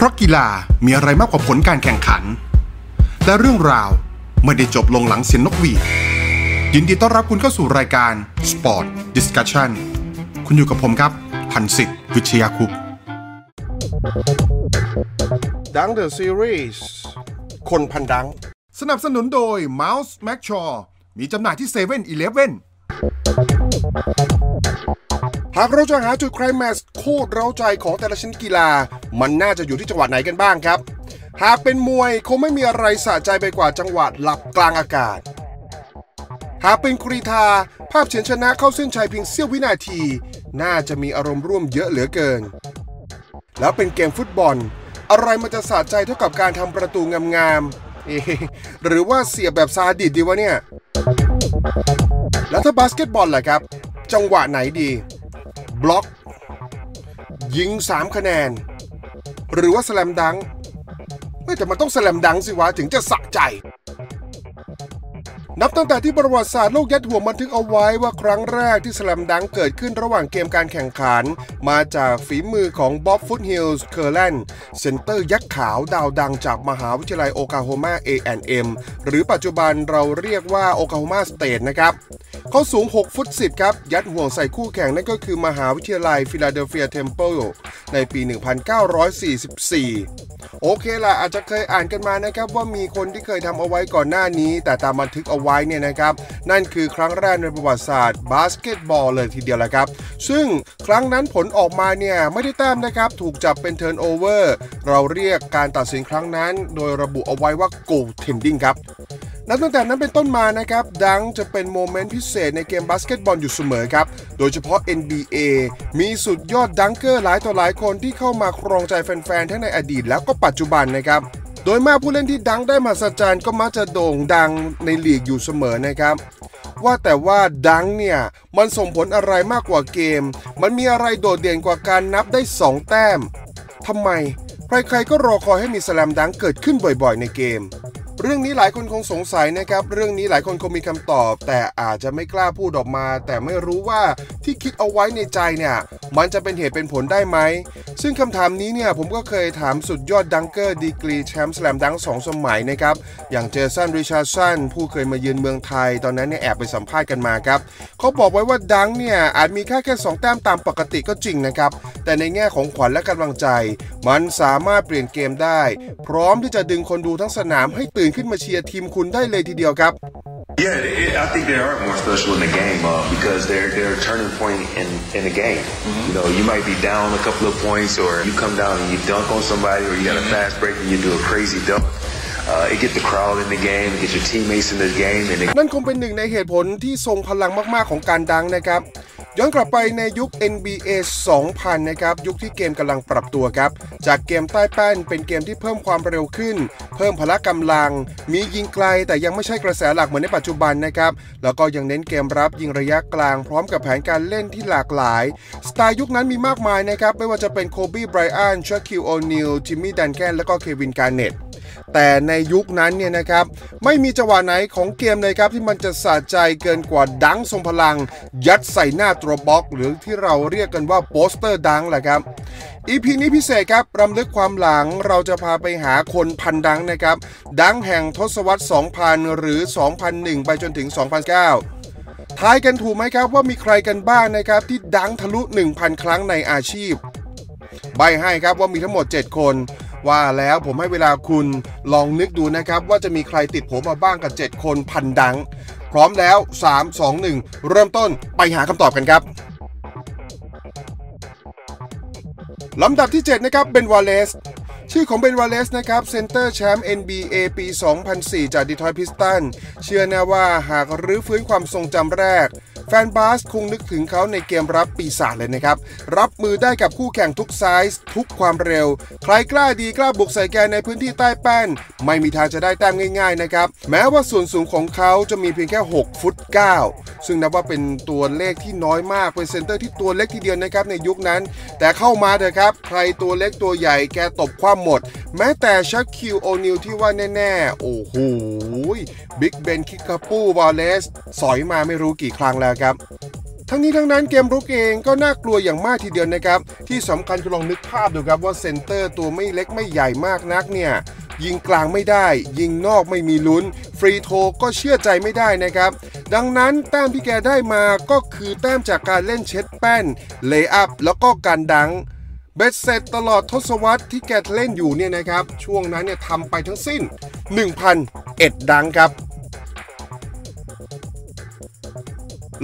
เพราะกีฬามีอะไรมากกว่าผลการแข่งขัน และเรื่องราวไม่ได้จบลงหลังเสียงนกหวีด ยินดีต้อนรับคุณเข้าสู่รายการ Sport Discussion คุณอยู่กับผมครับ พันสิทธิ์วิชยาคุปดังเดอะซีรีส์คนพันดัง สนับสนุนโดย Mouse m a c s h a w มีจำหน่ายที่7 e เ e ่ e อ หากเราจะหาจุดไคลแม็กซ์โคตรเร้าใจของแต่ละชนิดกีฬา มันน่าจะอยู่ที่จังหวัดไหนกันบ้างครับ หากเป็นมวยคงไม่มีอะไรสะใจไปกว่าจังหวัดหลับกลางอากาศ หากเป็นกรีธาภาพเฉียนชนะเข้าเส้นชัยเพียงเสี้ยววินาที น่าจะมีอารมณ์ร่วมเยอะเหลือเกิน แล้วเป็นเกมฟุตบอล อะไรมันจะสะใจเท่ากับการทำประตูงามๆเอหรือว่าเสียบแบบซาดิสดีวะเนี่ยแล้วถ้าบาสเกตบอลล่ะครับ จังหวะไหนดี บล็อก ยิง 3 คะแนน หรือว่า slam dunk เฮ้ยแต่มันต้อง slam dunk สิวะ ถึงจะสะใจ นับตั้งแต่ที่ประวัติศาสตร์โลกยัดห่วงบันทึกเอาไว้ว่าครั้งแรกที่ slam dunk เกิดขึ้นระหว่างเกมการแข่งขัน มาจากฝีมือของบ๊อบฟุตฮิลส์เคอร์แลนด์ center ยักษ์ขาวดาวดังจากมหาวิทยาลัยโอคลาโฮมา A&M หรือปัจจุบันเราเรียกว่าโอคลาโฮมาสเตทนะครับ เขาสูง 6 ฟุต 10 ครับ ยัดห่วงใส่คู่แข่งนั่นก็คือมหาวิทยาลัยฟิลาเดลเฟียเทมเพิลในปี 1944 โอเคล่ะ อาจจะเคยอ่านกันมานะครับว่ามีคนที่เคยทำเอาไว้ก่อนหน้านี้ แต่ตามบันทึกเอาไว้เนี่ยนะครับ นั่นคือครั้งแรกในประวัติศาสตร์บาสเกตบอลเลยทีเดียวแหละครับ ซึ่งครั้งนั้นผลออกมาเนี่ยไม่ได้แต้มนะครับ ถูกจับเป็น turnover เราเรียกการตัดสินครั้งนั้น โดยระบุเอาไว้ว่า goaltending ครับ นับตั้งแต่นั้นเป็นต้นมานะครับ dunk จะเป็น moment พิเศษในเกมบาสเกตบอลอยู่เสมอครับ โดยเฉพาะ NBA มีสุดยอด dunker หลายต่อหลายคนที่เข้ามาครองใจแฟนๆ ทั้งในอดีตแล้วก็ปัจจุบันนะครับ โดยมากผู้เล่นที่ dunk ได้มหัศจรรย์ก็มักจะโด่งดังในลีกอยู่เสมอนะครับว่าแต่ว่า dunk เนี่ยมันส่งผลอะไรมากกว่าเกม มันมีอะไรโดดเด่นกว่าการนับได้ 2 แต้มทำไม ใครๆก็รอคอยให้มี slam dunk เกิดขึ้นบ่อยๆในเกม เรื่องนี้หลายคนคงสงสัยนะครับ เรื่องนี้หลายคนคงมีคำตอบ แต่อาจจะไม่กล้าพูดออกมา แต่ไม่รู้ว่าที่คิดเอาไว้ในใจเนี่ย มันจะเป็นเหตุเป็นผลได้ไหม ซึ่งคำถามนี้เนี่ย ผมก็เคยถามสุดยอด dunker ดีกรีแชมป์ slam dunk สองสมัยนะครับ อย่างเจสันริชาร์ดสันผู้เคยมาเยือนเมืองไทย ตอนนั้นเนี่ยแอบไปสัมภาษณ์กันมาครับเขาบอกไว้ว่าดังเนี่ยอาจมีแค่แค่2แต้มตามปกติก็จริงนะครับแต่ในแง่ของขวัญและกำลังใจ มันสามารถเปลี่ยนเกมได้ พร้อมที่จะดึงคนดูทั้งสนามให้ตื่ขึ้นมาเชียร์ทีมคุณได้เลยทีเดียวครับ Yeah, it, I think they are more special in the game uh, because they're they're a turning point in, in the game. You know, you might be down a couple of points, or you come down and you dunk on somebody, or you got a fast break and you do a crazy dunk. It get the crowd in the game, get your teammates in the game, นั่นคงเป็นหนึ่งในเหตุผลที่ทรงพลังมาก ๆ ของการดังนะครับ ย้อนกลับไปในยุค NBA 2000 นะครับ ยุคที่เกมกำลังปรับตัวครับ จากเกมใต้แป้นเป็นเกมที่เพิ่มความเร็วขึ้น เพิ่มพละกำลัง มียิงไกลแต่ยังไม่ใช่กระแสหลักเหมือนในปัจจุบันนะครับ แล้วก็ยังเน้นเกมรับยิงระยะกลางพร้อมกับแผนการเล่นที่หลากหลาย สไตล์ยุคนั้นมีมากมายนะครับ ไม่ว่าจะเป็นโคบีไบรอันชาคิวโอนิลจิมมี่ดันแคนและก็เควินการเน็ต แต่ในยุคนั้นเนี่ยนะครับไม่มีจังหวะไหนของเกมเลยครับที่มันจะสะใจเกินกว่าดังทรงพลัง ยัดใส่หน้าตัวบล็อก หรือที่เราเรียกกันว่าโปสเตอร์ดังแหละครับอีพีนี้พิเศษครับรำลึกความหลังเราจะพาไปหาคนพันดังนะครับ ดังแห่งทศวรรษ 2000 หรือ 2001 ไปจนถึง 2009ทายกันถูกไหมครับว่ามีใครกันบ้างนะครับที่ดังทะลุ 1,000 ครั้งในอาชีพ ใบ้ให้ครับว่ามีทั้งหมด 7 คน ว่าแล้วผมให้เวลาคุณลองนึกดูนะครับ ว่าจะมีใครติดโผมาบ้างกับ 7 คนพัน dunk พร้อมแล้ว 3 2 1 เริ่มต้นไปหาคำตอบกันครับลำดับที่ 7 นะครับเบนวอลเลซชื่อของเบนวอลเลซนะครับ center แชมป์ NBA ปี 2004 จากดีทรอยต์พิสตันเชื่อแน่ว่าหากรื้อฟื้นความทรงจำแรก แฟนบาสคงนึกถึงเขาในเกมรับปีศาจเลยนะครับ รับมือได้กับคู่แข่งทุกไซส์ทุกความเร็ว ใครกล้าดีกล้าบุกใส่แกในพื้นที่ใต้แป้น ไม่มีทางจะได้แต้มง่ายๆนะครับ แม้ว่าส่วนสูงของเขาจะมีเพียงแค่ 6 ฟุต 9 ซึ่งนับว่าเป็นตัวเลขที่น้อยมากเป็น center ที่ตัวเล็กทีเดียวนะครับในยุคนั้น แต่เข้ามาเถอะครับ ใครตัวเล็กตัวใหญ่แกตบคว่ำหมด แม้แต่ชาคีลโอนีลที่ว่าแน่ๆ โอ้โหบิ๊กเบนคิกาปูวอลเลสสอยมาไม่รู้กี่ครั้งแล้วครับ ทั้งนี้ทั้งนั้นเกมรุกเองก็น่ากลัวอย่างมากทีเดียวนะครับ ที่สำคัญคือลองนึกภาพดูครับว่า center ตัวไม่เล็กไม่ใหญ่มากนักเนี่ยยิงกลางไม่ได้ ยิงนอกไม่มีลุ้น free throw ก็เชื่อใจไม่ได้นะครับ ดังนั้นแต้มที่แกได้มาก็คือแต้มจากการเล่นเช็ดแป้น layup แล้วก็การ dunk เบ็ดเสร็จตลอดทศวรรษที่แกเล่นอยู่เนี่ยนะครับ ช่วงนั้นเนี่ยทำไปทั้งสิ้น 1,001 dunk ครับ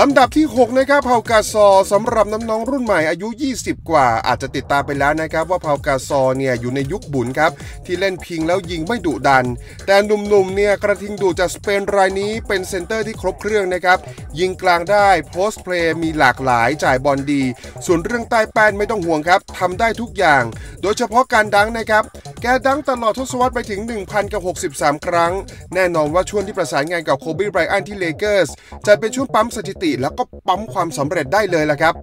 ลำดับที่ 6 นะครับพาวกาซอลสำหรับน้องๆรุ่นใหม่อายุ 20 กว่า อาจจะติดตามไปแล้วนะครับว่าพาวกาซอลเนี่ยอยู่ในยุคบุ๋นครับ ที่เล่นพิงแล้วยิงไม่ดุดัน แต่หนุ่มๆเนี่ยกระทิงดุจากสเปนรายนี้เป็น center ที่ครบเครื่องนะครับ ยิงกลางได้ post play มีหลากหลายจ่ายบอลดี ส่วนเรื่องใต้แป้นไม่ต้องห่วงครับทำได้ทุกอย่าง โดยเฉพาะการ dunk นะครับแก dunk ตลอดทศวรรษไปถึง 1,063 ครั้ง แน่นอนว่าช่วงที่ประสานงานกับโคบีไบรอันต์ที่เลเกอร์สจะเป็นช่วงปั๊มสถิติแล้วก็ปั๊มความสำเร็จได้เลยละครับ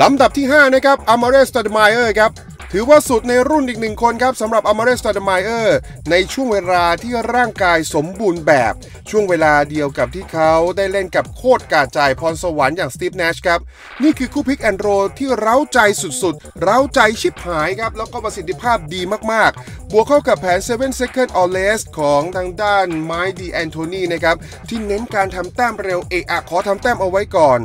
ลำดับที่ 5 นะครับอ m ม r เรสต d ดมายเออร์ครับ ถือว่าสุดในรุ่นอีกหนึ่งคนครับสำหรับอ m ม r เรสต d ดมายเออร์ในช่วงเวลาที่ร่างกายสมบูรณ์แบบ ช่วงเวลาเดียวกับที่เขาได้เล่นกับโคตรการ์ดจ่ายพรสวรรค์อย่างสตีฟแนชครับ นี่คือคู่พิกแอนโรที่เร้าใจสุดๆ เร้าใจชิบหายครับ แล้วก็ประสิทธิภาพดีมากๆ บวกเข้ากับแผน 7 second or less ของทางด้านไมค์ดีแอนโทนีนะครับที่เน้นการทำแต้มเร็วเอะอะขอทำแต้มเอาไว้ก่อน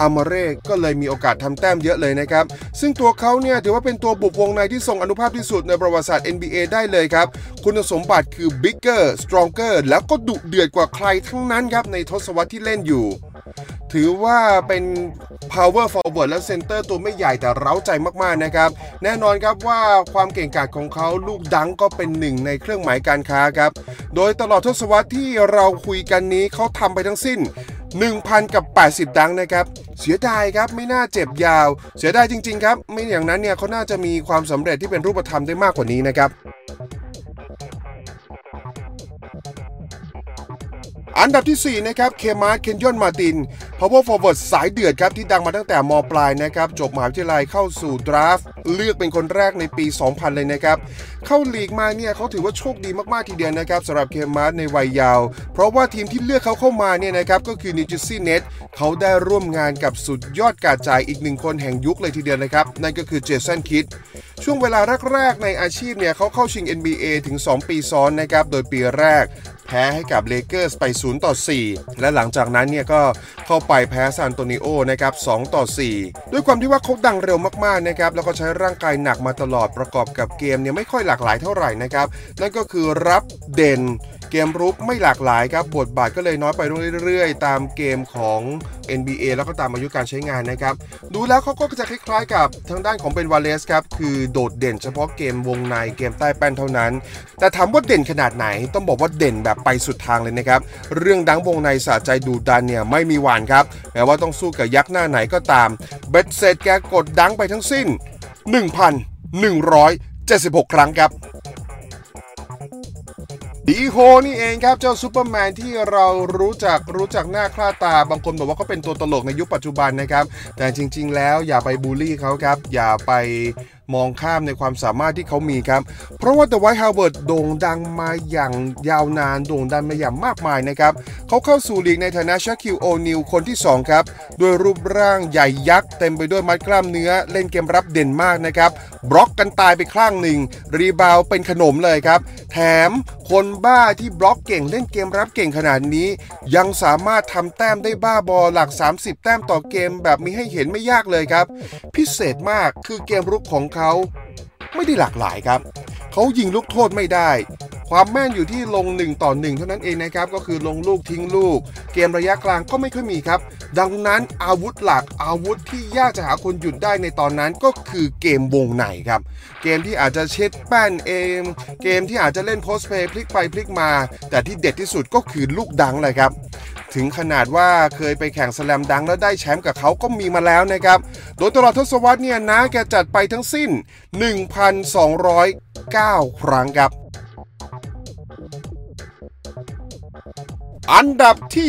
อามาเร่ก็เลยมีโอกาสทำแต้มเยอะเลยนะครับ ซึ่งตัวเขาเนี่ยถือว่าเป็นตัวบุกวงในที่ทรงอนุภาพที่สุดในประวัติศาสตร์ NBA ได้เลยครับ คุณสมบัติคือ bigger stronger แล้วก็ดุเดือดกว่าใครทั้งนั้นครับในทศวรรษที่เล่นอยู่ ถือว่าเป็น power forward และ center ตัวไม่ใหญ่แต่เร้าใจมากๆนะครับ แน่นอนครับว่าความเก่งกาจของเขาลูกดังก็เป็นหนึ่งในเครื่องหมายการค้าครับ โดยตลอดทศวรรษที่เราคุยกันนี้เขาทำไปทั้งสิ้น 1,000 กับ 80 ดังนะครับ เสียดายครับไม่น่าเจ็บยาว เสียดายจริง ๆ ครับ ไม่อย่างนั้นเนี่ยเขาน่าจะมีความสำเร็จที่เป็นรูปธรรมได้มากกว่านี้นะครับ อันดับที่ 4 นะครับ เคมาร์ตเคนยอนมาร์ติน power forward สายเดือดครับ ที่ dunk มาตั้งแต่ม.ปลายนะครับ จบมหาวิทยาลัยเข้าสู่ draft เลือกเป็นคนแรกในปี 2000 เลยนะครับ เข้าลีกมาเนี่ยเขาถือว่าโชคดีมากๆทีเดียวนะครับสำหรับเคมาร์ตในวัยเยาว์ เพราะว่าทีมที่เลือกเขาเข้ามาเนี่ยนะครับ ก็คือ New Jersey Nets เขาได้ร่วมงานกับสุดยอดการจ่ายอีกหนึ่งคนแห่งยุคเลยทีเดียวนะครับนั่นก็คือเจสันคิดด์ ช่วงเวลาแรกๆในอาชีพเนี่ยเขาเข้าชิง NBA ถึง 2 ปีซ้อนนะครับ โดยปีแรกแพ้ให้กับเลเกอร์สไป 0 ต่อ 4 และหลังจากนั้นเนี่ยก็เข้าไปแพ้ซานอันโตนิโอนะครับ 2 ต่อ 4 ด้วยความที่ว่าเขาดังเร็วมากๆนะครับ แล้วก็ใช้ร่างกายหนักมาตลอดประกอบกับเกมเนี่ยไม่ค่อยหลากหลายเท่าไหร่นะครับ นั่นก็คือรับเด่น เกมรุกไม่หลากหลายครับบทบาทก็เลยน้อยไปเรื่อยๆ ตามเกมของ NBA แล้วก็ตามอายุการใช้งานนะครับดูแล้วเขาก็จะคล้ายๆ กับทางด้านของเบนวอลเลซครับคือโดดเด่นเฉพาะเกมวงในเกมใต้แป้นเท่านั้น แต่ถามว่าเด่นขนาดไหนต้องบอกว่าเด่นแบบไปสุดทางเลยนะครับเรื่อง dunk วงในสะใจดุดันเนี่ยไม่มีหวั่นครับแม้ว่าต้องสู้กับยักษ์หน้าไหนก็ตามเบ็ดเสร็จแกกด dunk ไปทั้งสิ้น 1,176 ครั้งครับ ดีโฮวนี่เองครับ เจ้าซูเปอร์แมนที่เรารู้จักรู้จักหน้าค่าตา บางคนบอกว่าเขาเป็นตัวตลกในยุคปัจจุบันนะครับ แต่จริง ๆ แล้วอย่าไปบูลลี่เขาครับ อย่าไปมองข้ามในความสามารถที่เขามีครับ เพราะว่า The White Harvard โด่งดังมาอย่างยาวนานโด่งดังมาอย่างมากมายนะครับเขาเข้าสู่ลีกในฐานะชาคิวโอนิวคนที่ 2 ครับด้วยรูปร่างใหญ่ยักษ์เต็มไปด้วยมัดกล้ามเนื้อ เล่นเกมรับเด่นมากนะครับ บล็อกกันตายไปข้งหนึ่ง รีบาวเป็นขนมเลยครับ แถมคนบ้าที่บล็อกเก่งเล่นเกมรับเก่งขนาดนี้ ยังสามารถทำแต้มได้บ้าบอหลัก 30 แต้มต่อเกมแบบมีให้เห็นไม่ยากเลยครับ พิเศษมากคือเกมรุกของเขา ไม่ได้หลากหลายครับ เขายิงลูกโทษไม่ได้ ความแม่นอยู่ที่ลง 1 ต่อ 1 เท่านั้นเองนะครับ ก็คือลงลูกทิ้งลูก เกมระยะกลางก็ไม่ค่อยมีครับ ดังนั้นอาวุธหลักอาวุธที่ยากจะหาคนหยุดได้ในตอนนั้นก็คือเกมวงในครับ เกมที่อาจจะเช็ดแป้นเอง เกมที่อาจจะเล่นโพสเพย์พลิกไปพลิกมา แต่ที่เด็ดที่สุดก็คือลูก dunk เลยครับ ถึงขนาดว่าเคยไปแข่ง slam dunk แล้วได้แชมป์กับเขาก็มีมาแล้วนะครับ โดยตลอดทศวรรษเนี่ยนะแกจัดไปทั้งสิ้น 1,209 ครั้งครับ อันดับที่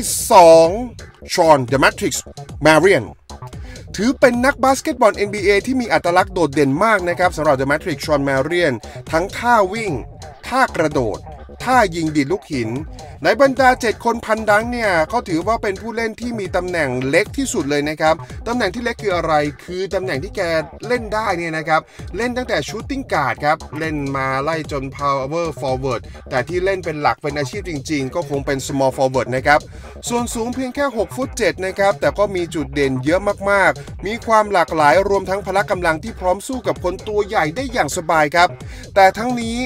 2 ชอนเดอะแมทริกซ์แมเรียนถือเป็นนักบาสเกตบอล NBA ที่มีอัตลักษณ์โดดเด่นมากนะครับสำหรับเดอะแมทริกซ์ชอนแมเรียนทั้งท่าวิ่ง ท่ากระโดด ท่ายิงดีดลูกหิน ในบรรดา 7 คนพันดังเนี่ยเขาถือว่าเป็นผู้เล่นที่มีตำแหน่งเล็กที่สุดเลยนะครับตำแหน่งที่เล็กคืออะไร คือตำแหน่งที่แกเล่นได้เนี่ยนะครับ เล่นตั้งแต่ชูตติ้งการ์ดครับ เล่นมาไล่จน power forward แต่ที่เล่นเป็นหลักเป็นอาชีพจริง ๆ ก็คงเป็น small forward นะครับ ส่วนสูงเพียงแค่ 6 ฟุต 7 นะครับ แต่ก็มีจุดเด่นเยอะมากๆ มีความหลากหลายรวมทั้งพละกำลังที่พร้อมสู้กับคนตัวใหญ่ได้อย่างสบายครับ แต่ทั้งนี้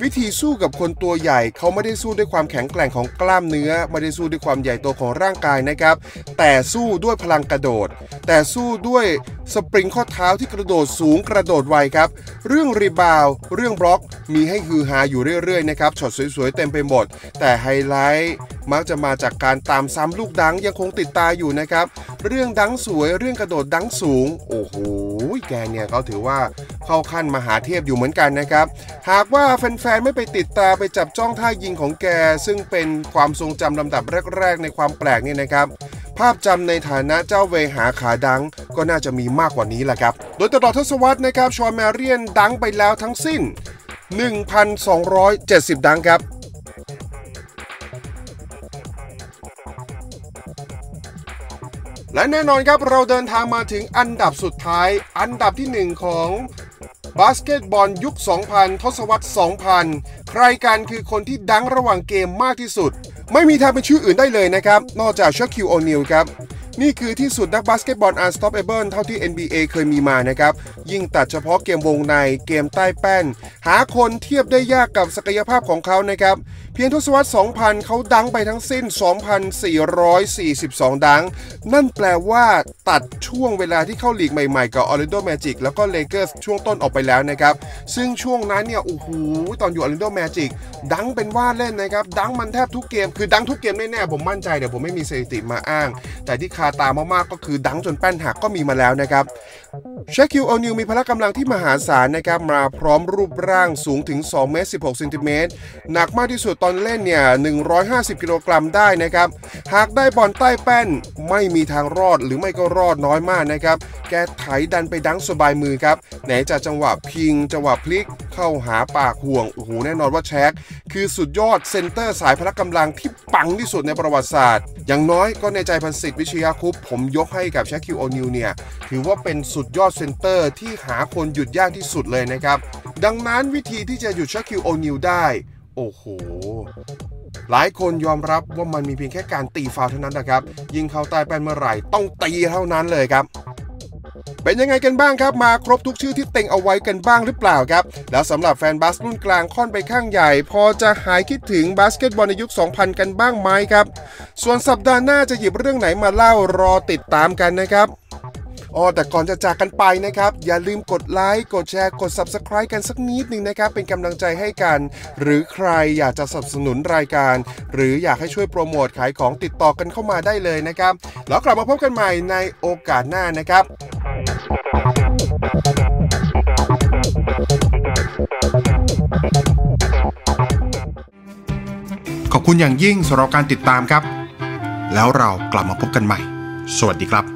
วิธีสู้กับคนตัวใหญ่เขาไม่ได้สู้ด้วยความแข็งแกร่งของกล้ามเนื้อ ไม่ได้สู้ด้วยความใหญ่โตของร่างกายนะครับ แต่สู้ด้วยพลังกระโดด แต่สู้ด้วยสปริงข้อเท้าที่กระโดดสูงกระโดดไวครับ เรื่อง rebound เรื่องบล็อกมีให้ฮือฮาอยู่เรื่อยๆนะครับช็อตสวยๆเต็มไปหมด แต่ไฮไลท์มักจะมาจากการตามซ้ำลูก dunk ยังคงติดตาอยู่นะครับ เรื่อง dunk สวยเรื่องกระโดด dunk สูง โอ้โหแกเนี่ยเขาถือว่าเข้าขั้นมหาเทพอยู่เหมือนกันนะครับ หากว่าแฟนๆไม่ไปติดตาไปจับจ้องท่ายิงของแก ซึ่งเป็นความทรงจำลำดับแรก ๆ ในความแปลกนี่นะครับ ภาพจำในฐานะเจ้าเวหาขาดัง ก็น่าจะมีมากกว่านี้แหละครับ โดยตลอดทศวรรษนะครับชอนแมเรียนดังไปแล้วทั้งสิ้น 1,270 ดังครับและแน่นอนครับเราเดินทางมาถึงอันดับสุดท้าย อันดับที่ 1 ของ บาสเกตบอลยุค 2000 ทศวรรษ 2000 ใครกันคือคนที่ dunk ระหว่างเกมมากที่สุด ไม่มีทางเป็นชื่ออื่นได้เลยนะครับ นอกจากชาคีลโอนีลครับ นี่คือที่สุดนักบาสเกตบอล unstoppable เท่าที่ NBA เคยมีมานะครับ ยิ่งตัดเฉพาะเกมวงในเกมใต้แป้น หาคนเทียบได้ยากกับศักยภาพของเขานะครับ เพียงทศวรรษ 2000 เขาดังไปทั้งสิ้น 2,442 ดัง นั่นแปลว่าตัดช่วงเวลาที่เข้าลีกใหม่ๆ กับ Orlando Magic แล้วก็ Lakers ช่วงต้นออกไปแล้วนะครับ ซึ่งช่วงนั้นเนี่ยโอ้โหตอนอยู่ Orlando Magic ดังเป็นว่าเล่นนะครับ ดังมันแทบทุกเกม คือดังทุกเกมแน่ๆผมมั่นใจเดี๋ยวผมไม่มีสถิติมาอ้าง แต่ที่คาตามากๆก็คือดังจนแป้นหักก็มีมาแล้วนะครับ ชคคิวโอนิวมีพละกำลังที่มหาศาลนะครับมาพร้อมรูปร่างสูงถึง2เมตร16เซนติเมตรหนักมากที่สุดตอนเล่นเนี่ย150 กิโลกรัมได้นะครับ หากได้บอลใต้แป้นไม่มีทางรอดหรือไม่ก็รอดน้อยมากนะครับ แกไถดันไป dunk สบายมือครับ ไหนจะจังหวะพิง จังหวะพลิกเข้าหาปากห่วงโอ้โหแน่นอนว่าแชคคือสุดยอดเซนเตอร์สายพละกำลังที่ปังที่สุดในประวัติศาสตร์ อย่างน้อยก็ในใจพันศิษย์วิชยาคุปผมยกให้กับแชคิลโอนีลเนี่ยถือว่าเป็นสุดยอดเซนเตอร์ที่หาคนหยุดยากที่สุดเลยนะครับ ดังนั้นวิธีที่จะหยุดชคคิวโอนิวได้ โอ้โห หลายคนยอมรับว่ามันมีเพียงแค่การตีฟาวเท่านั้นนะครับ ยิงเขาใต้แป้นเมื่อไหร่ต้องตีเท่านั้นเลยครับเป็นยังไงกันบ้างครับ มาครบทุกชื่อที่เต็งเอาไว้กันบ้างหรือเปล่าครับ แล้วสำหรับแฟนบาสรุ่นกลางค่อนไปข้างใหญ่ พอจะหายคิดถึงบาสเกตบอลในยุค 2000 กันบ้างไหมครับ ส่วนสัปดาห์หน้าจะหยิบเรื่องไหนมาเล่ารอติดตามกันนะครับ อ๋อแต่ก่อนจะจากกันไปนะครับ อย่าลืมกดไลค์กดแชร์กด Subscribe กันสักนิดหนึ่งนะครับ เป็นกำลังใจให้กัน หรือใครอยากจะสนับสนุนรายการ หรืออยากให้ช่วยโปรโมทขายของติดต่อกันเข้ามาได้เลยนะครับ แล้วกลับมาพบกันใหม่ในโอกาสหน้านะครับขอบคุณอย่างยิ่งสำหรับการติดตามครับ แล้วเรากลับมาพบกันใหม่ สวัสดีครับ